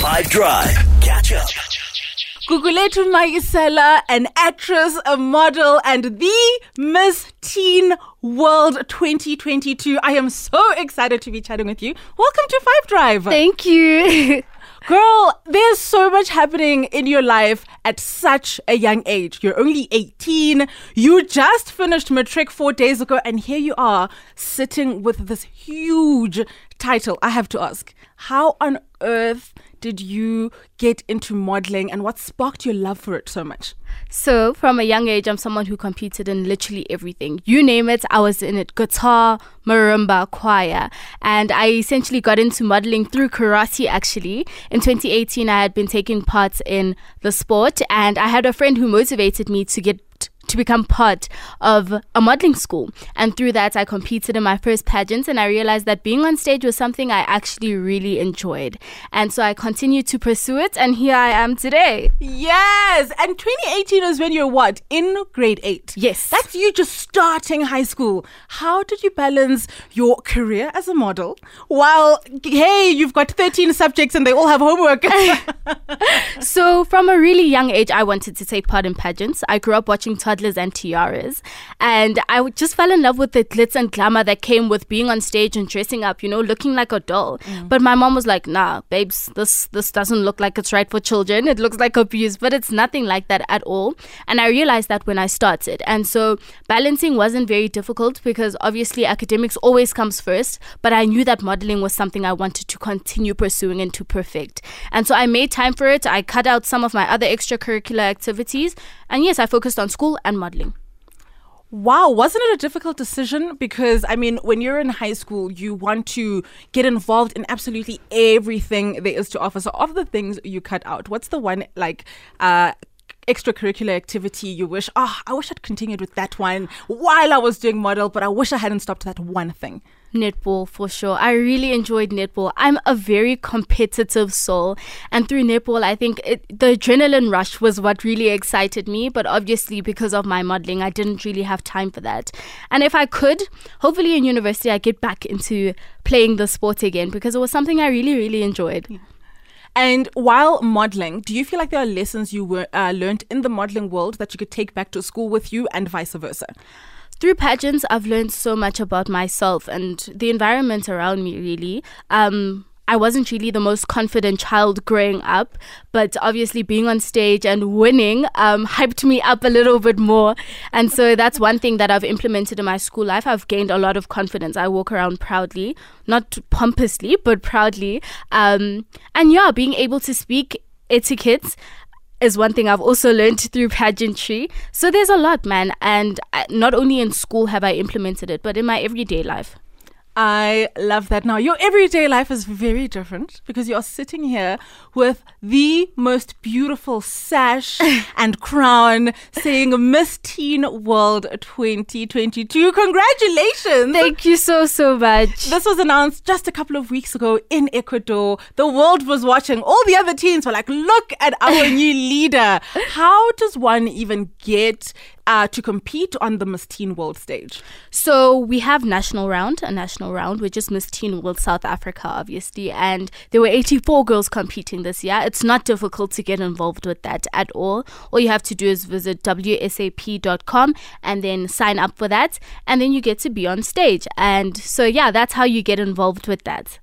5 Drive. Catch up. Gugulethu Mayisela, an actress, a model, and the Miss Teen World 2022. I am so excited to be chatting with you. Welcome to Five Drive. Thank you. Girl, there's so much happening in your life at such a young age. You're only 18. You just finished matric four days ago, and here you are sitting with this huge title. I have to ask, how on earth did you get into modeling and what sparked your love for it so much? So, from a young age, I'm someone who competed in literally everything. You name it, I was in it guitar, marimba, choir. And I essentially got into modeling through karate actually. In 2018, I had been taking part in the sport, and I had a friend who motivated me to get to become part of a modeling school. And through that, I competed in my first pageant, and I realized that being on stage was something I actually really enjoyed. And so I continued to pursue it, and here I am today. Yes. And 2018 is when you're what? In grade eight. Yes. That's you just starting high school. How did you balance your career as a model while, hey, you've got 13 subjects and they all have homework? so, from a really young age, I wanted to take part in pageants. I grew up watching toddlers and tiaras, and I just fell in love with the glitz and glamour that came with being on stage and dressing up, you know, looking like a doll. Mm. But my mom was like, "Nah, babes, this this doesn't look like it's right for children. It looks like abuse, but it's nothing like that at all." And I realized that when I started, and so balancing wasn't very difficult because obviously academics always comes first. But I knew that modeling was something I wanted to continue pursuing and to perfect, and so I made time for it. I cut out some of my other extracurricular activities. And yes, I focused on school and modeling. Wow, wasn't it a difficult decision? Because, I mean, when you're in high school, you want to get involved in absolutely everything there is to offer. So, of the things you cut out, what's the one like uh, extracurricular activity you wish, oh, I wish I'd continued with that one while I was doing model, but I wish I hadn't stopped that one thing? Netball for sure. I really enjoyed netball. I'm a very competitive soul, and through netball, I think it, the adrenaline rush was what really excited me. But obviously, because of my modeling, I didn't really have time for that. And if I could, hopefully in university, I get back into playing the sport again because it was something I really, really enjoyed. Yeah. And while modeling, do you feel like there are lessons you were uh, learned in the modeling world that you could take back to school with you, and vice versa? Through pageants, I've learned so much about myself and the environment around me. Really, um, I wasn't really the most confident child growing up, but obviously being on stage and winning um, hyped me up a little bit more. And so that's one thing that I've implemented in my school life. I've gained a lot of confidence. I walk around proudly, not pompously, but proudly. Um, and yeah, being able to speak etiquette is one thing I've also learned through pageantry. So there's a lot, man. And uh, not only in school have I implemented it, but in my everyday life. I love that. Now, your everyday life is very different because you're sitting here with the most beautiful sash and crown saying Miss Teen World 2022. Congratulations! Thank you so, so much. This was announced just a couple of weeks ago in Ecuador. The world was watching. All the other teens were like, look at our new leader. How does one even get uh, to compete on the Miss Teen World stage? So we have national round, a national round, which is Miss Teen World South Africa, obviously, and there were 84 girls competing this year. It's not difficult to get involved with that at all. All you have to do is visit wsap.com and then sign up for that, and then you get to be on stage. And so, yeah, that's how you get involved with that.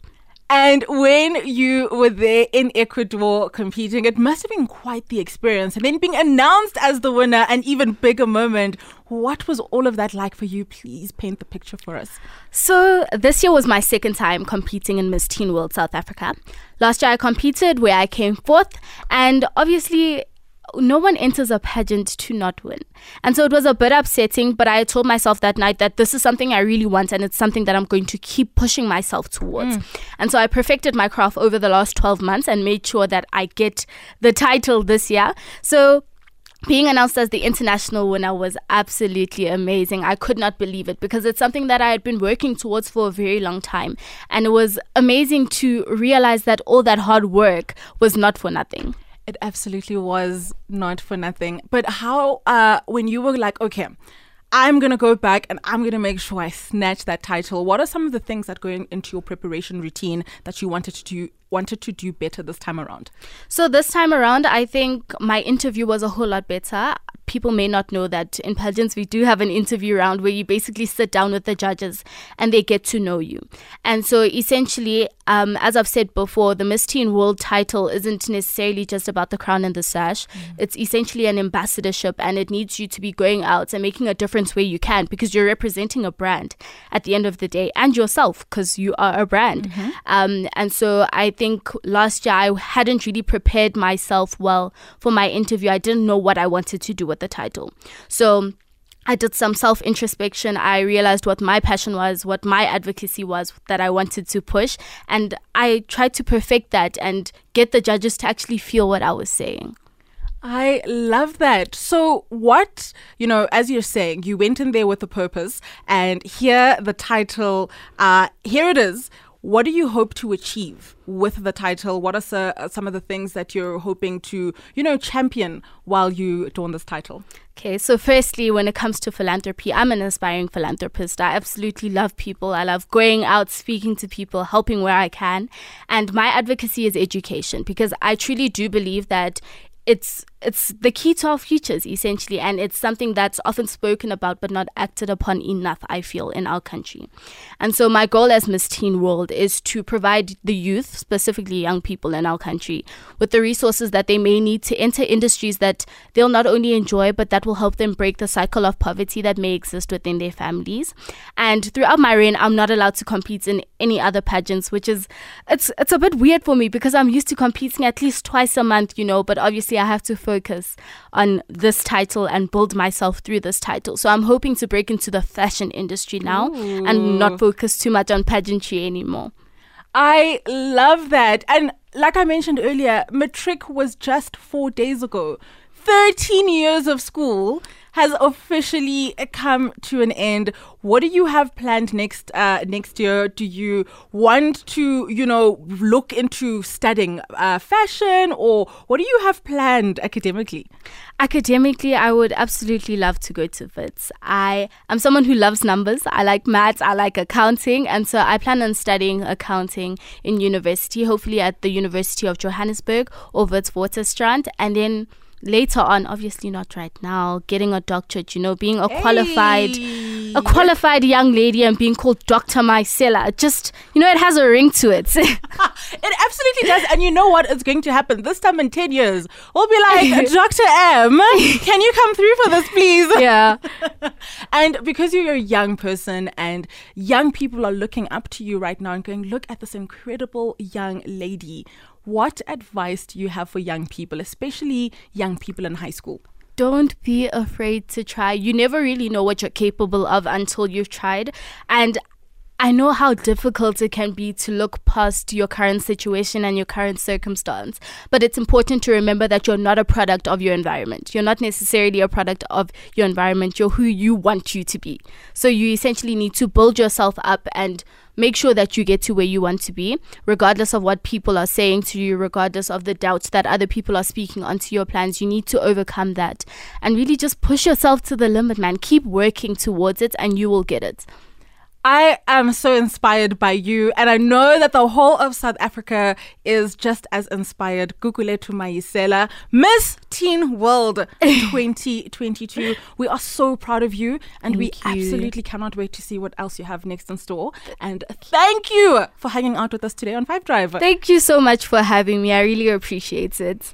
And when you were there in Ecuador competing, it must have been quite the experience. And then being announced as the winner, an even bigger moment. What was all of that like for you? Please paint the picture for us. So, this year was my second time competing in Miss Teen World South Africa. Last year I competed where I came fourth, and obviously no one enters a pageant to not win. And so it was a bit upsetting, but I told myself that night that this is something I really want and it's something that I'm going to keep pushing myself towards. Mm. And so I perfected my craft over the last 12 months and made sure that I get the title this year. So being announced as the international winner was absolutely amazing. I could not believe it because it's something that I had been working towards for a very long time. And it was amazing to realize that all that hard work was not for nothing. It absolutely was not for nothing. But how, uh, when you were like, okay, I'm going to go back and I'm going to make sure I snatch that title. What are some of the things that go into your preparation routine that you wanted to do wanted to do better this time around? So this time around, I think my interview was a whole lot better. People may not know that in pageants we do have an interview round where you basically sit down with the judges and they get to know you. And so essentially, um, as I've said before, the Miss Teen World title isn't necessarily just about the crown and the sash. Mm. It's essentially an ambassadorship, and it needs you to be going out and making a difference where you can because you're representing a brand at the end of the day and yourself because you are a brand. Mm-hmm. Um, and so I think last year I hadn't really prepared myself well for my interview. I didn't know what I wanted to do with the title. So I did some self introspection. I realized what my passion was, what my advocacy was that I wanted to push. And I tried to perfect that and get the judges to actually feel what I was saying. I love that. So, what, you know, as you're saying, you went in there with a purpose, and here the title, uh, here it is. What do you hope to achieve with the title? What are uh, some of the things that you're hoping to, you know, champion while you don this title? Okay, so firstly, when it comes to philanthropy, I'm an aspiring philanthropist. I absolutely love people. I love going out, speaking to people, helping where I can. And my advocacy is education because I truly do believe that it's it's the key to our futures essentially and it's something that's often spoken about but not acted upon enough i feel in our country. And so my goal as miss teen world is to provide the youth specifically young people in our country with the resources that they may need to enter industries that they'll not only enjoy but that will help them break the cycle of poverty that may exist within their families. And throughout my reign i'm not allowed to compete in any other pageants which is it's it's a bit weird for me because i'm used to competing at least twice a month you know but obviously i have to focus on this title and build myself through this title. So I'm hoping to break into the fashion industry now Ooh. and not focus too much on pageantry anymore. I love that. And like I mentioned earlier, matric was just four days ago. 13 years of school has officially come to an end. What do you have planned next uh, next year? Do you want to, you know, look into studying uh, fashion, or what do you have planned academically? Academically, I would absolutely love to go to Wits. I am someone who loves numbers. I like maths. I like accounting, and so I plan on studying accounting in university. Hopefully, at the University of Johannesburg or Witwatersrand, and then later on obviously not right now getting a doctorate you know being a qualified hey. A qualified young lady and being called dr Mayisela just you know it has a ring to it. It absolutely does. And you know what? Is going to happen this time in 10 years. We'll be like dr m can you come through for this please? Yeah. And because you're a young person and young people are looking up to you right now and going look at this incredible young lady. What advice do you have for young people, especially young people in high school? Don't be afraid to try. You never really know what you're capable of until you've tried. And I know how difficult it can be to look past your current situation and your current circumstance, but it's important to remember that you're not a product of your environment. You're not necessarily a product of your environment. You're who you want you to be. So you essentially need to build yourself up and make sure that you get to where you want to be, regardless of what people are saying to you, regardless of the doubts that other people are speaking onto your plans. You need to overcome that and really just push yourself to the limit, man. Keep working towards it and you will get it. I am so inspired by you, and I know that the whole of South Africa is just as inspired. Gugulethu Mayisela, Miss Teen World 2022. we are so proud of you, and thank we you. absolutely cannot wait to see what else you have next in store. And thank you for hanging out with us today on Five Drive. Thank you so much for having me. I really appreciate it.